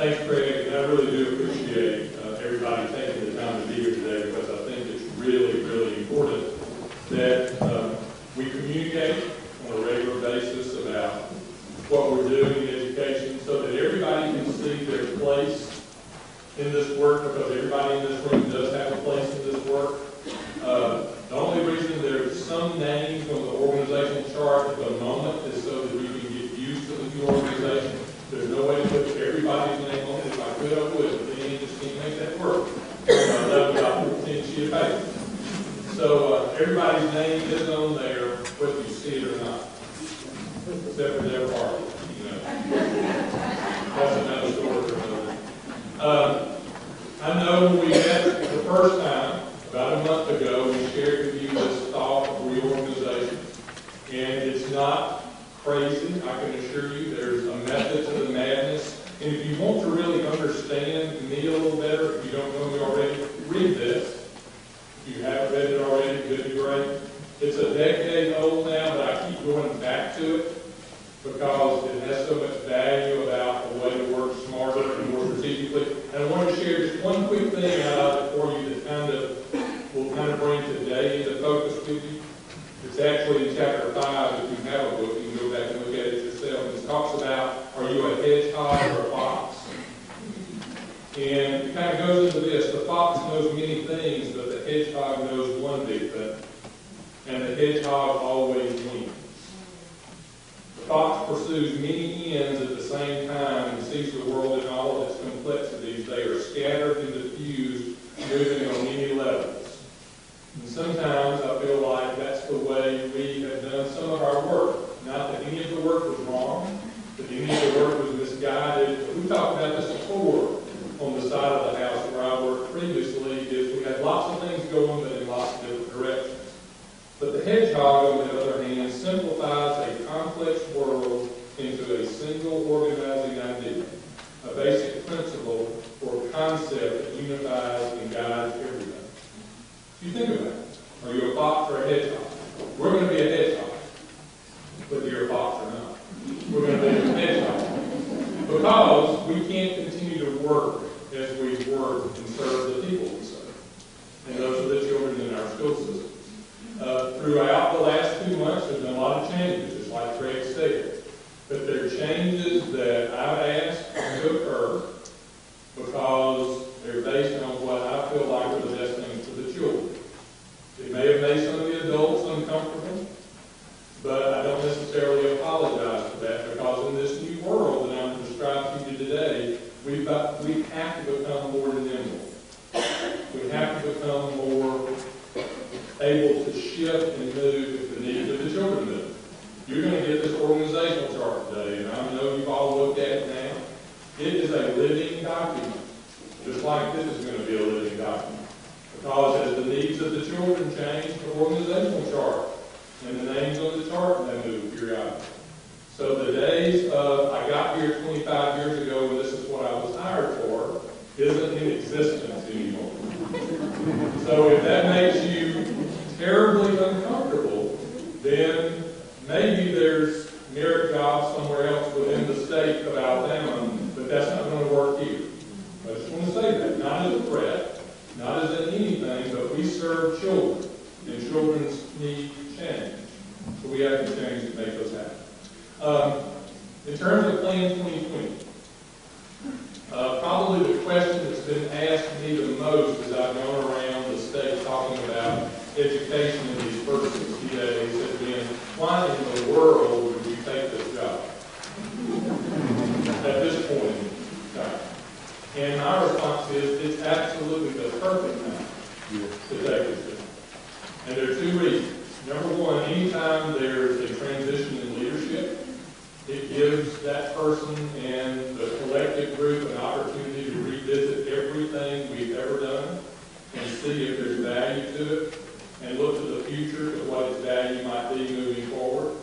Thanks, Craig, and I really do appreciate uh, everybody taking the time to be here today because I think it's really, really important that uh, we communicate on a regular basis about what we're doing in education so that everybody can see their place in this work because everybody in this room does have a place in this work. Uh, The only reason there's some names on the organizational chart at the moment is so that we can get used to the new organization. There's no way to put everybody's name on it. If I could, I would, but then you just can't make that work. That would about 14 sheet of. So uh, everybody's name is on there, whether you see it or not, except for their party, you know. That's another story for another. Um, I know we met the first time, about a month ago, we shared with you this thought of reorganization. And it's not crazy, I can assure you, there's a method to the. And if you want to really understand me a little better, if you don't know me already, read this. If you haven't read it already, good great. It's a decade old now, but I keep going back to it because it has so much value about the way to work smarter and more strategically. And I want to share just one quick thing out of it for you that kind of will kind of bring today into focus with you. It's actually in chapter five. If you have a book, you can go back and look at it yourself. It talks about are you a hedgehog or a fox? And it kind of goes into this. The fox knows many things, but the hedgehog knows one big thing. And the hedgehog always wins. The fox pursues many ends at the same time and sees the world in all of its complexities. They are scattered and diffused, moving on many levels. And sometimes I feel like that's the way we have done some of our work. Not that any of the work was wrong, but any of the work was misguided. We talked about this before on the side of the house where I worked previously, is we had lots of things going, but in lots of different directions. But the hedgehog, on the other hand, simplifies a complex world into a single organizing idea, a basic principle or unifies and guides everything. You think about it. Are you a fox or a hedgehog? We're going to be a hedgehog, whether you're a fox or not. We're going to be a hedgehog because we can't continue to work as we work and serve the people we serve. And those are the children in our school system. Uh, throughout the last two months, there's been a lot of changes, just like Craig said. But they're changes that I've asked to occur because they're based on what I feel like are the best things for the children. It may have made some of the adults uncomfortable, but I don't necessarily apologize for that because in this new world that I'm describing to you today, we've got, we have to become more nimble. We have to become more able to shift and move if the needs of the children move. You're going to get this organizational chart today, and I know you've all looked at it now. It is a living document, just like this is going to be a living document. Because as the needs of the children change, the organizational chart and the names on the chart may move periodically. So the days of I got here 25 years ago and this is what I was hired for isn't in existence anymore. So if that makes you terribly uncomfortable, then maybe there's merit jobs somewhere else within the state of Alabama, but that's not going to work here. I just want to say that, not as a threat, not as in anything, but we serve children, and children's need change. So we have to change to make those happen. Um, in terms of Plan 2020, uh, probably the question that's been asked me the most as I've gone around the state talking about education in these first 60 days has been, why in the world would you take this job? At this point in time. And my response is, it's absolutely the perfect time to take this job. And there are two reasons. Number one, anytime there's a transition in leadership, it gives that person and the collective group an opportunity to revisit everything we've ever done and see if there's value to it and look to the future of what its value might be moving forward.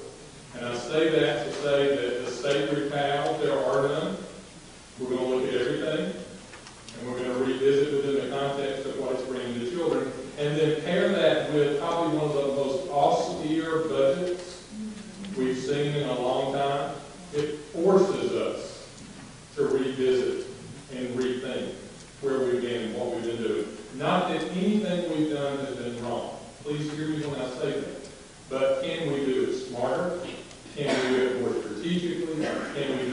And I that to say that the sacred cows, there are none. We're going to look at everything and we're going to revisit within the context of what it's bringing to children and then pair that with probably one of the most austere budgets we've seen in a long they would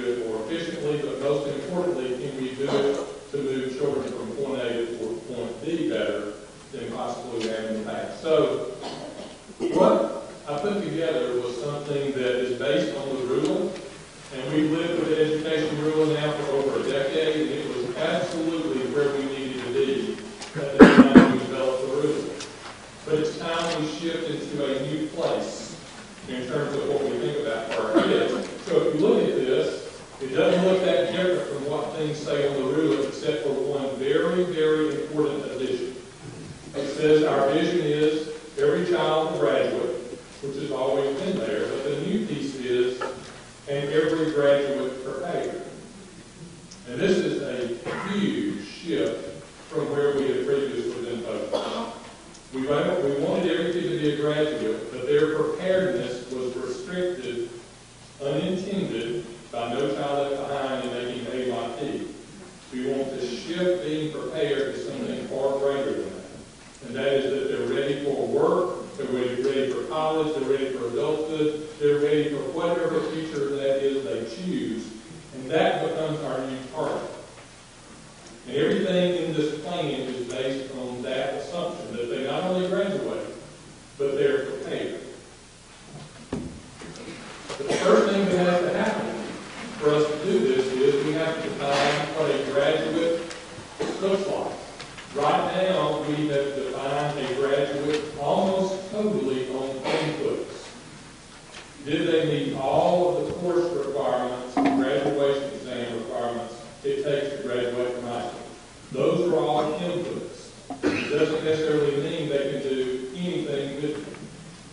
doesn't necessarily mean they can do anything with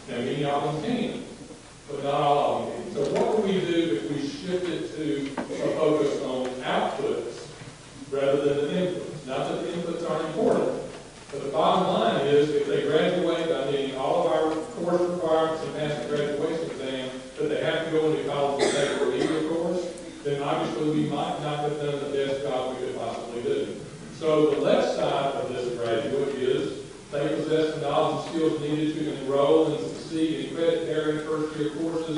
you know, any of them can, but not all of them can. So what would we do if we shifted to a focus on outputs rather than the inputs? Not that the inputs aren't important, but the bottom line is if they graduate by meeting all of our course requirements and pass the graduation exam, but they have to go into college and take a remedial course, then obviously we might not have done the best job we could possibly do. So the left side the knowledge and skills needed to enroll and succeed in credit-bearing first-year courses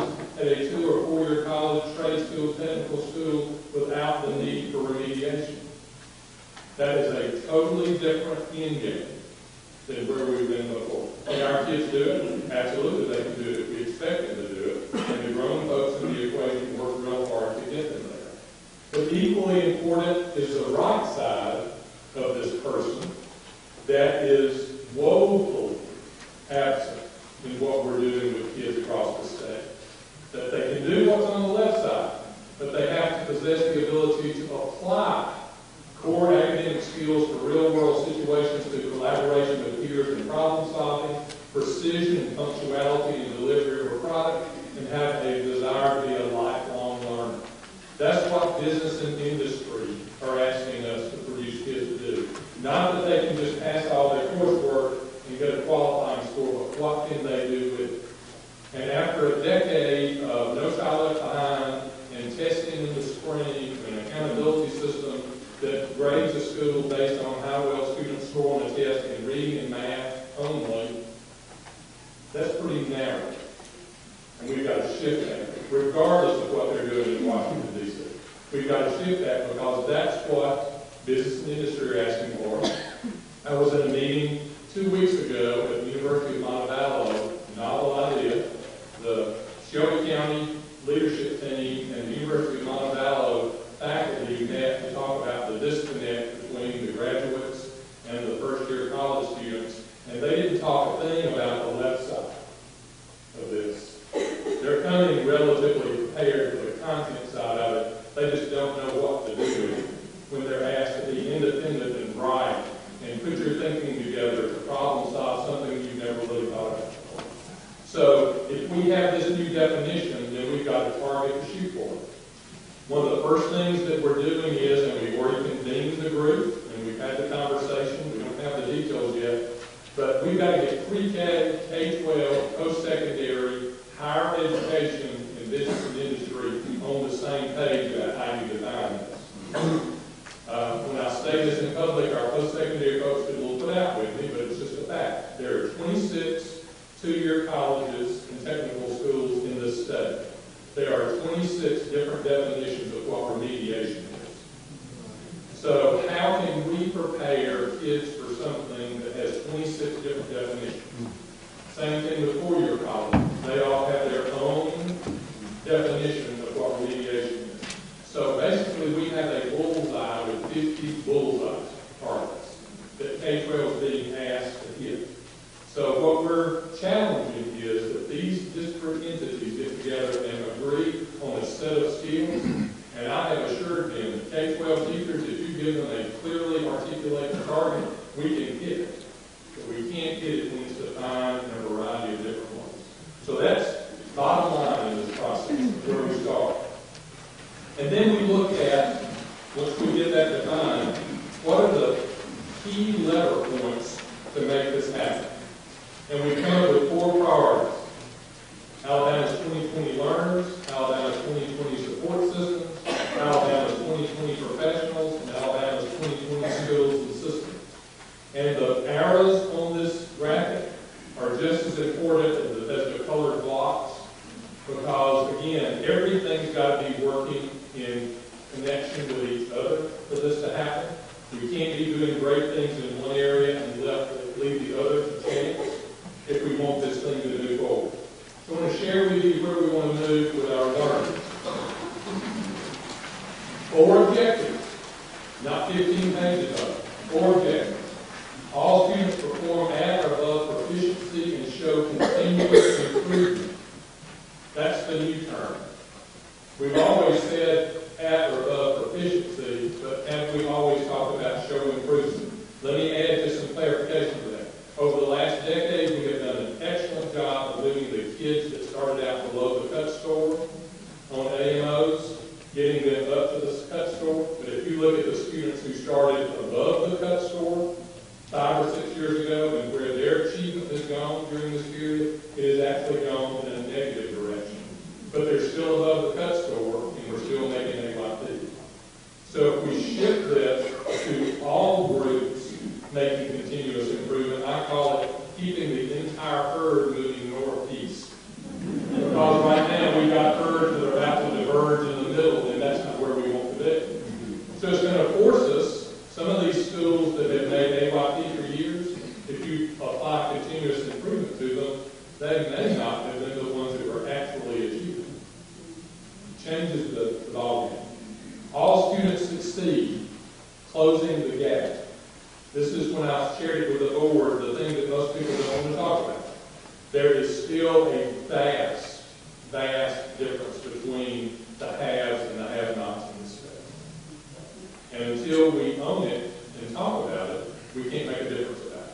They just don't know what to do when they're asked to be independent and right. And put your to get together and agree on a set of skills consistency and show continuous just went out carried with the board—the thing that most people don't want to talk about. There is still a vast, vast difference between the haves and the have-nots in this state. And until we own it and talk about it, we can't make a difference about it.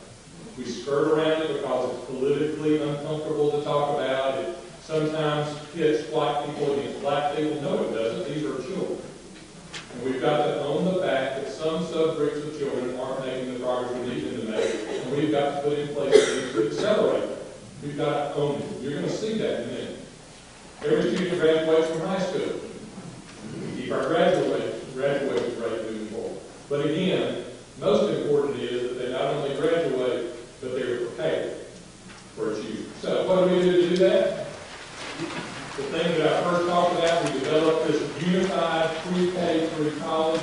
We skirt around it because it's politically uncomfortable to talk about. It sometimes hits black people against black people. No, it doesn't. These are children. And we've got to own the some subgroups of children aren't making the progress we need them to make, and we've got to put in place things to accelerate. We've got to own it. You're going to see that in a minute. Every student graduates from high school. We keep our graduation, graduation rate moving forward. But again, most important is that they not only graduate, but they're prepared for achievement. So what do we do to do that? The thing that I first talked about, we developed this unified pre-K through college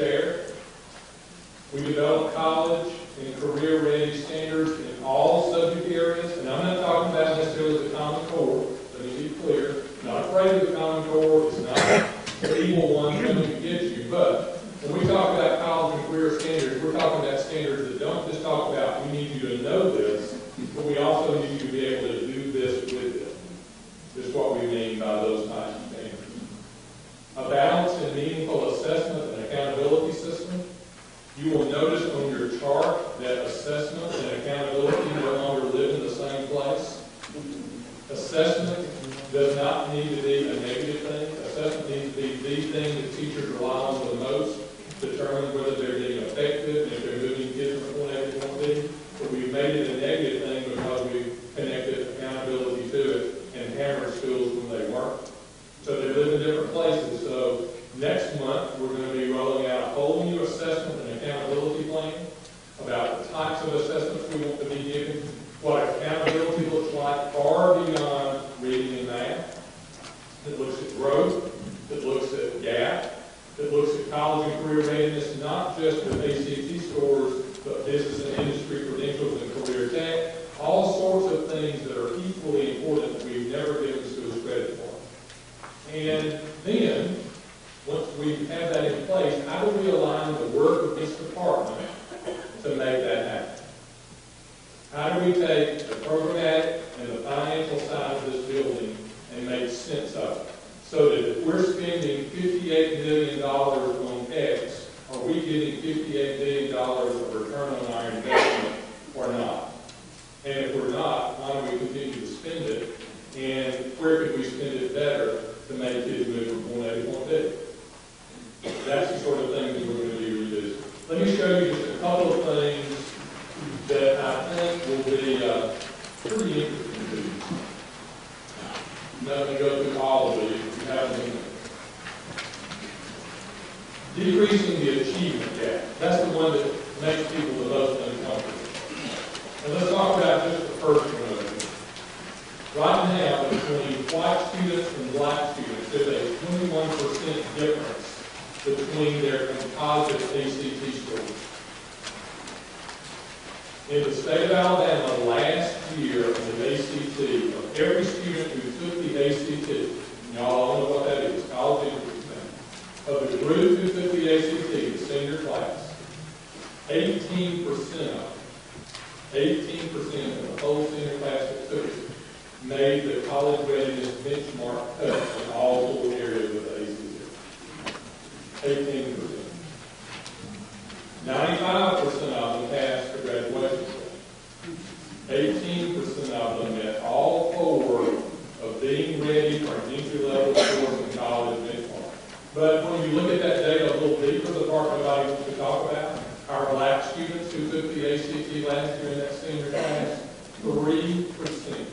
We develop college and career-ready standards in all subject areas, and I'm not talking about necessarily the Common Core. Let me be clear. I'm not afraid of the Common Core. It's not the evil one coming to get you. But when we talk about college and career standards, we're talking about standards that don't just talk about we need you to know this, equally important that we've never given schools credit for. And then, once we have that in place, how do we align In the state of Alabama, last year in the ACT, of every student who took the ACT, y'all all know what that is, college entrance exam, of the group who took the ACT, the senior class, 18% of 18% of the whole senior class that took it, made the college readiness benchmark cut in all four areas of the ACT. 18%. 95 18% of them met all four of being ready for an entry-level course in college benchmark. But when you look at that data a little deeper, the part nobody wants to talk about, our black students who took the ACT last year in that senior class, 3%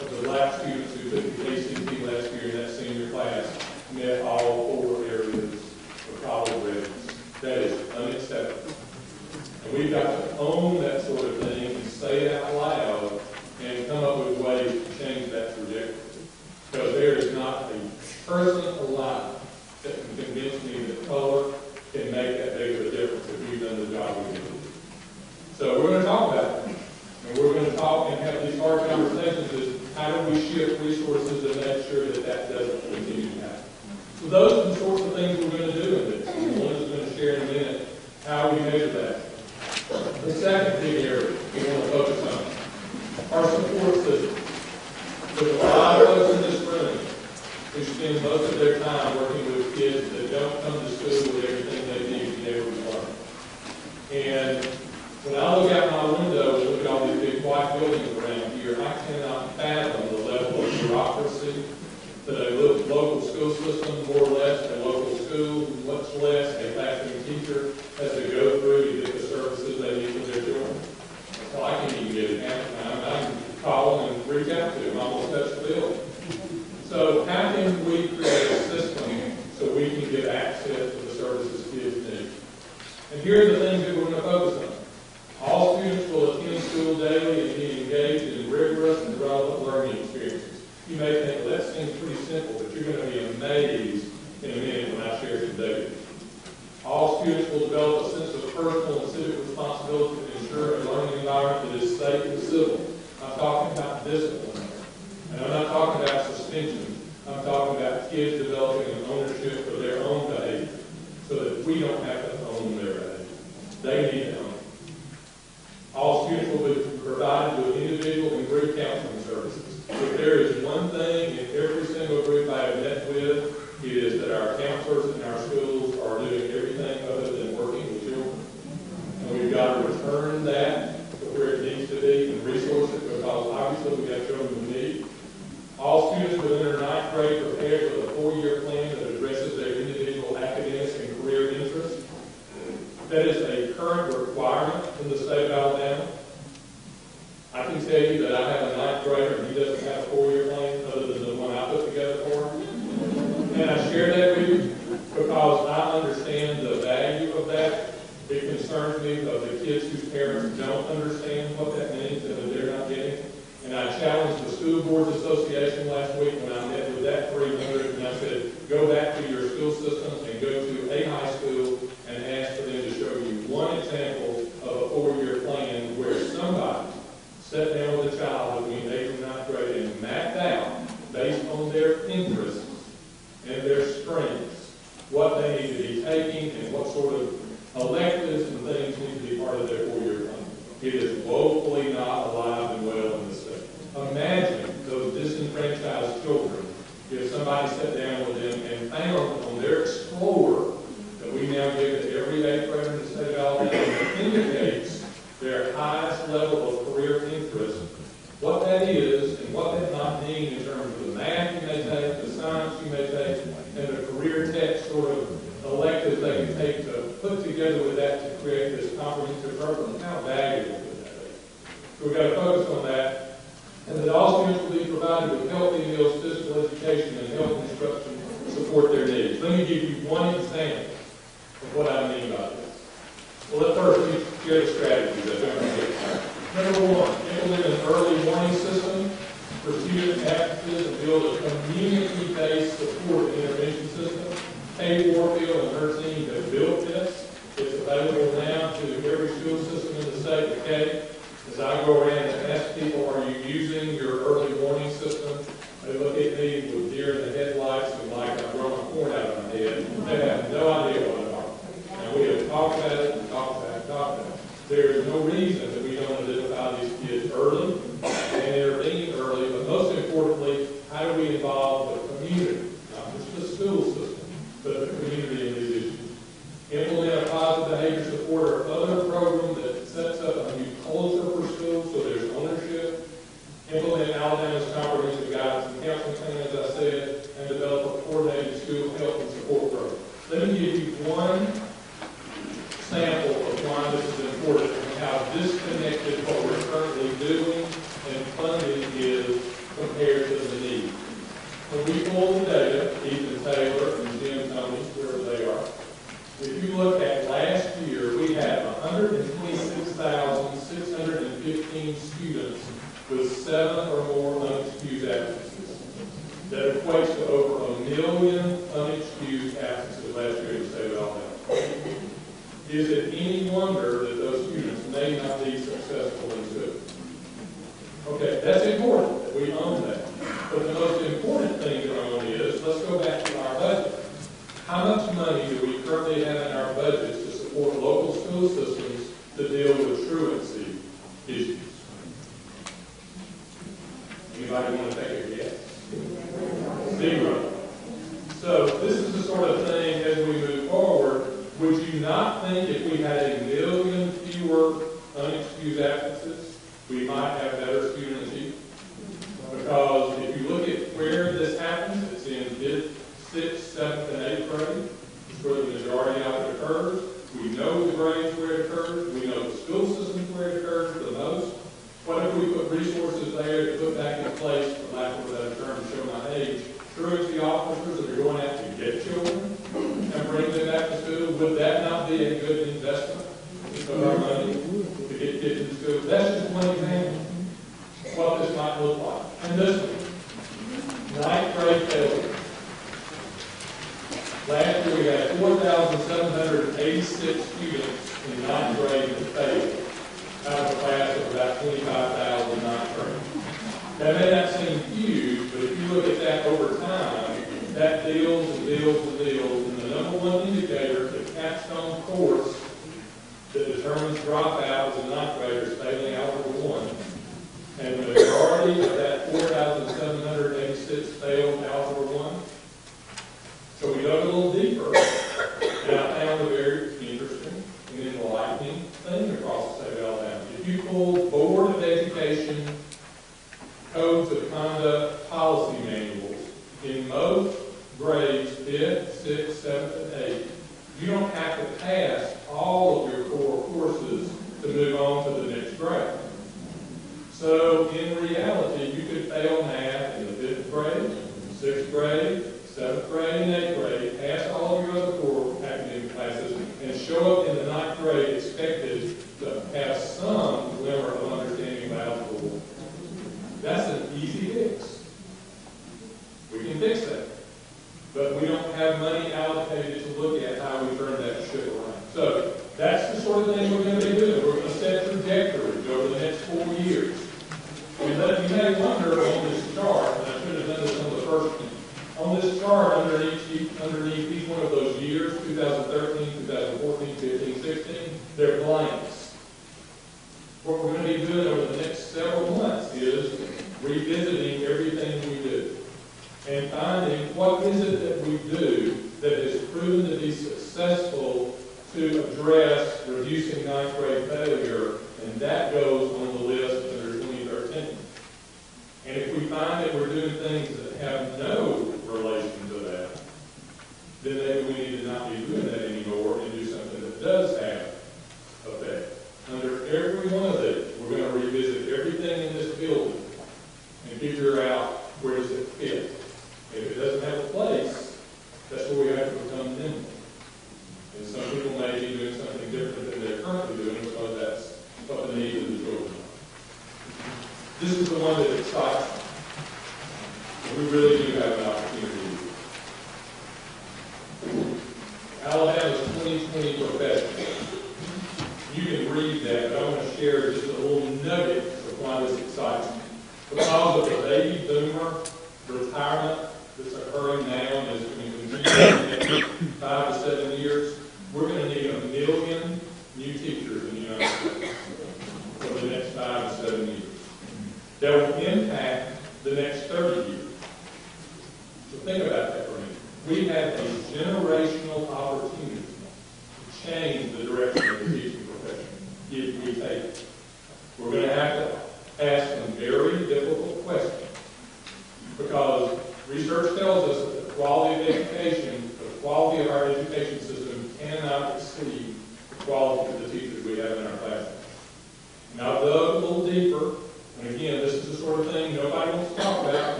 of the black students who took the ACT last year in that senior class met all four areas of college readiness. That is unacceptable. And we've got to own that sort of thing say it out loud and come up with ways to change that trajectory. Because there is not a person alive that can convince me that color can make that big of a difference if you've done the job we do. So we're going to talk in an when I share some data, All students will develop a sense of personal and civic responsibility to ensure a learning environment that is safe and civil. I'm talking about discipline. And I'm not talking about suspension. I'm talking about kids that last week when I met with that three build a community-based support 126,615 students with seven or more unexcused absences. That equates to over a million unexcused absences last year in the state of Alabama. Is it any wonder that those students may not be successful in school? would that not be a good investment of our money to get kids to school? That's just one example of what this might look like. And this seventh grade and eighth grade, pass all of your other core academic classes, and show up in the ninth grade computer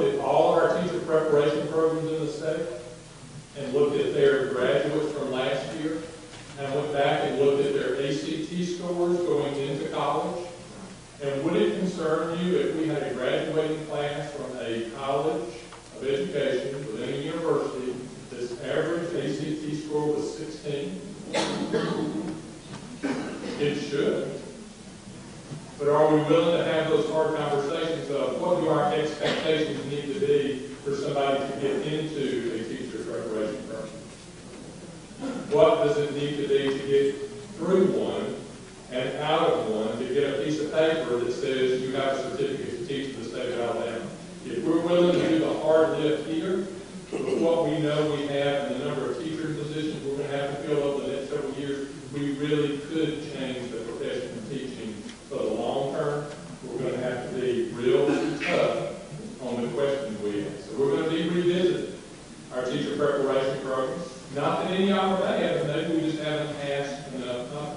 know all out of that avenue, we just haven't asked enough time.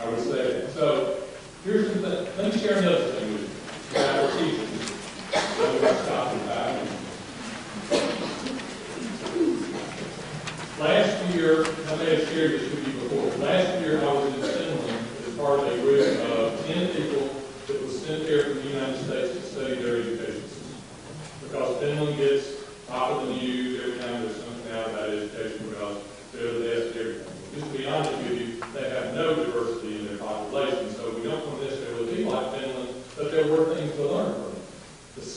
I would say. So here's the. Let me share another thing with you that we're teaching. Last year, I may have shared this with you before. Last year, I was in Finland as part of a group of 10 people that was sent there from the United States to study their education system. Because Finland gets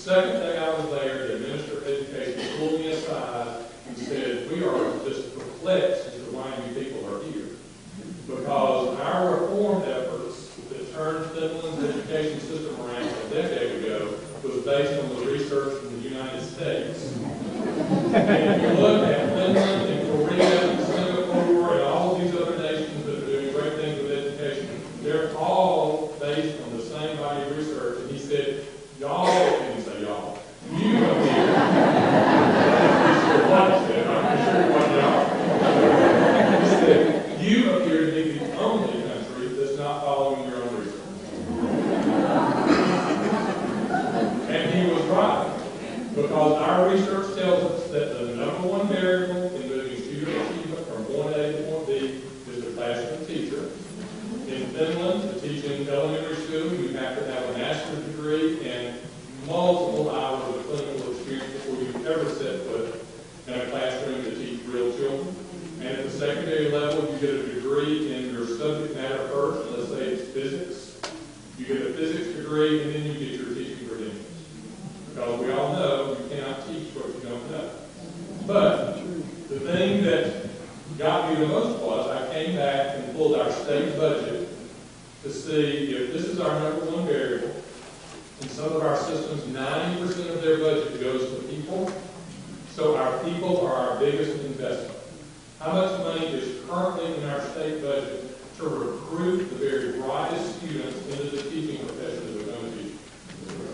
Second thing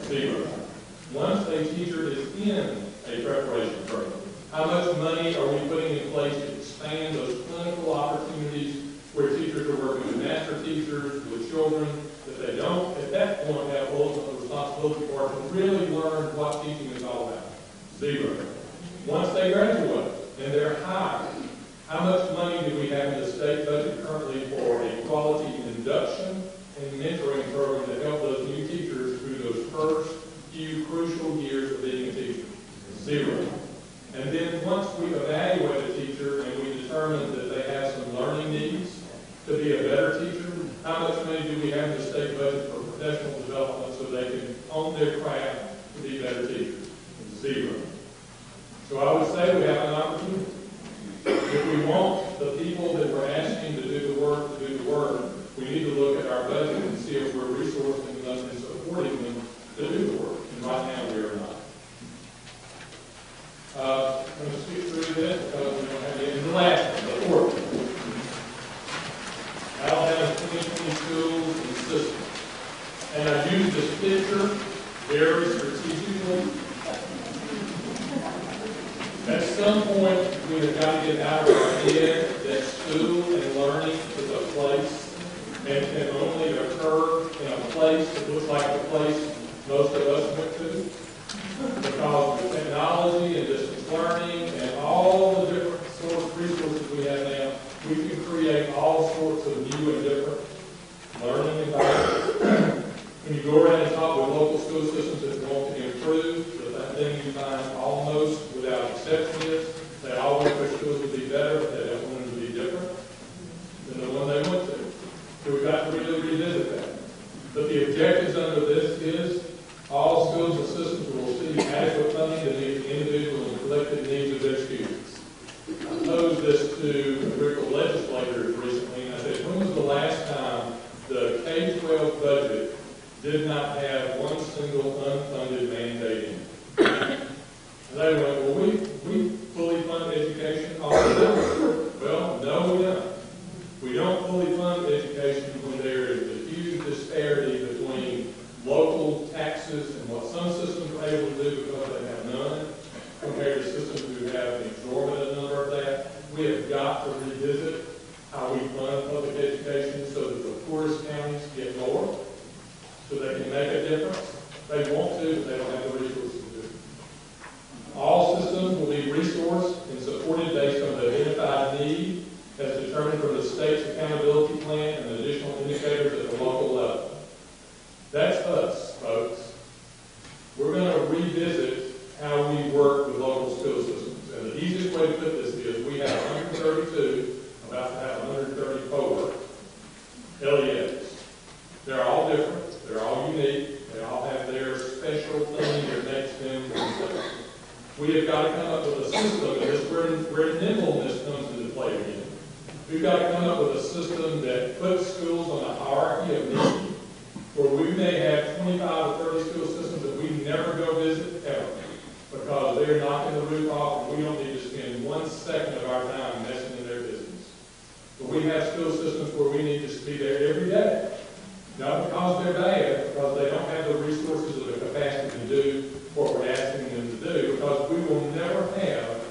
zero. Once a teacher is in a preparation program, how much money are we putting in place to expand those clinical opportunities where teachers are working with master teachers, with children, that they don't at that point have ultimate responsibility for to really learn what teaching is all about? Zero. Once they graduate and they're hired, how much money do we have in the state budget currently for a quality induction and mentoring zero. And then once we evaluate a teacher and we determine that 2020 and systems. And I use this picture very strategically. At some point, we have got to get out of our head that school and learning is a place and can only occur in a place that looks like the place most of us went to. Because of technology and distance learning and all the different source resources we have now, we can create all sorts of new and different learning environments. When you go around and talk with local school systems that want to improve, the thing you find almost without exception is they all want their schools to be better, but they don't want them to be different than the one they went to. So we've got to really revisit that. But the objectives under this is all schools and systems will receive adequate funding to meet the individual and collective needs of their students. I posed this to a group of legislators recently, and I said, when was the last time the K-12 budget did not have one single unfunded mandate in it? And they went, well, we, we fully fund education all the time. Well, no, we don't. We don't fully fund education when there is a huge disparity between local taxes and what some systems are able to do because they have none, compared to systems who have an exorbitant number of that. We have got to revisit how we fund public education so that the poorest counties get more, so they can make a difference. They want to, but they don't have the resources to do it. All systems will be resourced and supported based on the identified need as determined from the state's accountability plan and additional indicators at the local level. That's us, folks. We're going to revisit how we work with local school systems. And the easiest way to put this is we have 132, about to have 134 LEAs. They're all different. They're all unique. They all have their special thing that makes them themselves. We have got to come up with a system, and this is where, where nimbleness comes into play again. We've got to come up with a system that puts schools on a hierarchy of need, where we may have 25 or 30 school systems that we never go visit ever, because they're knocking the roof off, and we don't need to spend one second of our time messing in their business. But we have school systems where we need to be there every day. Not because they're bad, because they don't have the resources or the capacity to do what we're asking them to do, because we will never have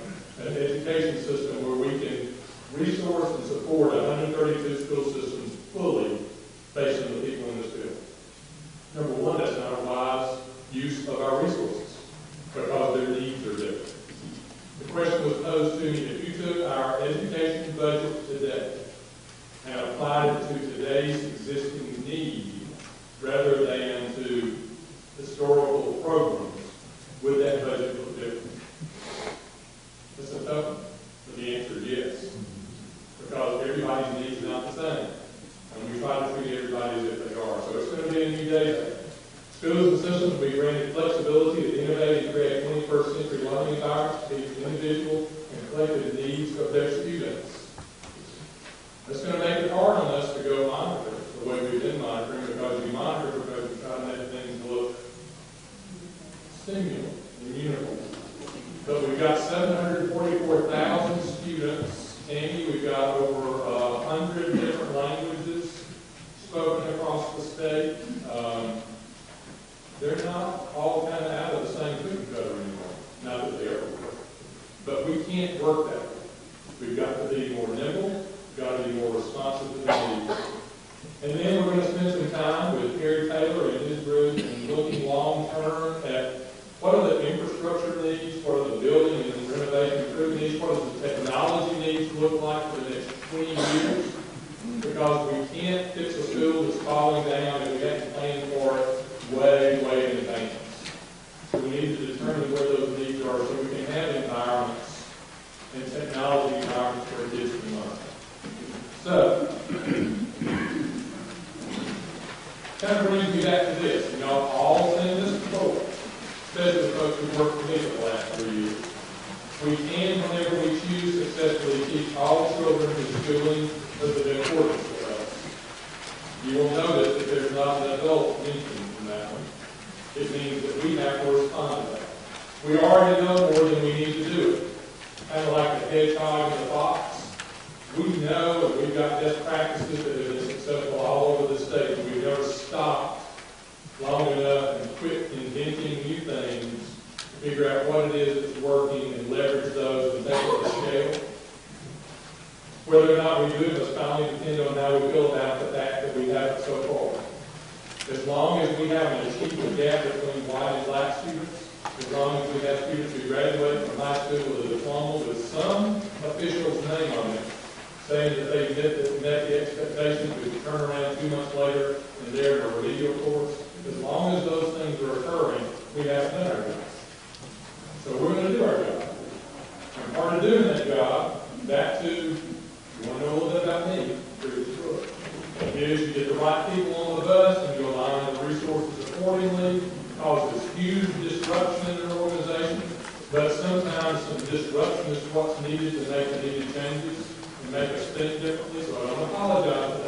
an education system where we can resource and support 132 school systems fully based on the people in this field. Number one, that's not a wise use of our resources, because their needs are different. The question was posed to me, if you took our education budget today and applied it to today's existing need rather than to historical programs, would that budget look different? It's a tough one, but the answer is yes. Because everybody's needs are not the same. And we try to treat everybody as if they are. So it's going to be a new day. Schools and systems will be granted flexibility to innovate and create 21st century learning environments to meet the individual and collective needs of their students. It's going to make it hard on us to go monitor the way we've been monitoring because we monitor because we try to make things look and uniform. We've got 744,000 students. Tammy, we've got over uh, 100 different languages spoken across the state. Um, they're not all kind of out of the same cookie cutter anymore. Not that they ever were. But we can't work that way. We've got to be more nimble, we've got to be more responsive to the needs. And then we're going to spend some time with Gary Taylor and his group and looking long-term at what are the what does the technology needs look like for the next 20 years? Because we can't fix a school that's falling down if we haven't planned for it way, way in advance. So we need to determine where those needs are so we can have environments and technology environments for kids to learn. So, Kind of brings me back to this, y'all all seen this before, especially the folks who work for me for the last three years. We can, whenever we choose, successfully teach all children the schooling of the importance for us. You will notice that there's not an adult mentioned in that one. It means that we have to respond to that. We already know more than we need to do it. Kind of like the hedgehog and the fox. We know and we've got best practices that have been successful all over the state, we've never stopped long enough and quit inventing new things to figure out what it is that's working and leverage those and take it to scale. Whether or not we do it must finally depend on how we feel about the fact that we haven't so far. As long as we have an achievement gap between white and black students, as long as we have students who graduate from high school with a diploma with some official's name on it, saying that they met met the expectations, we can turn around two months later and they're in a remedial course. As long as those things are occurring, we have done our job. So we're gonna do our job. And part of doing that job, back to, you wanna know a little bit about me, previous book, is you get the right people on the bus and you align the resources accordingly, causes huge disruption in an organization, but sometimes some disruption is what's needed to make the needed changes and make us think differently, so I don't apologize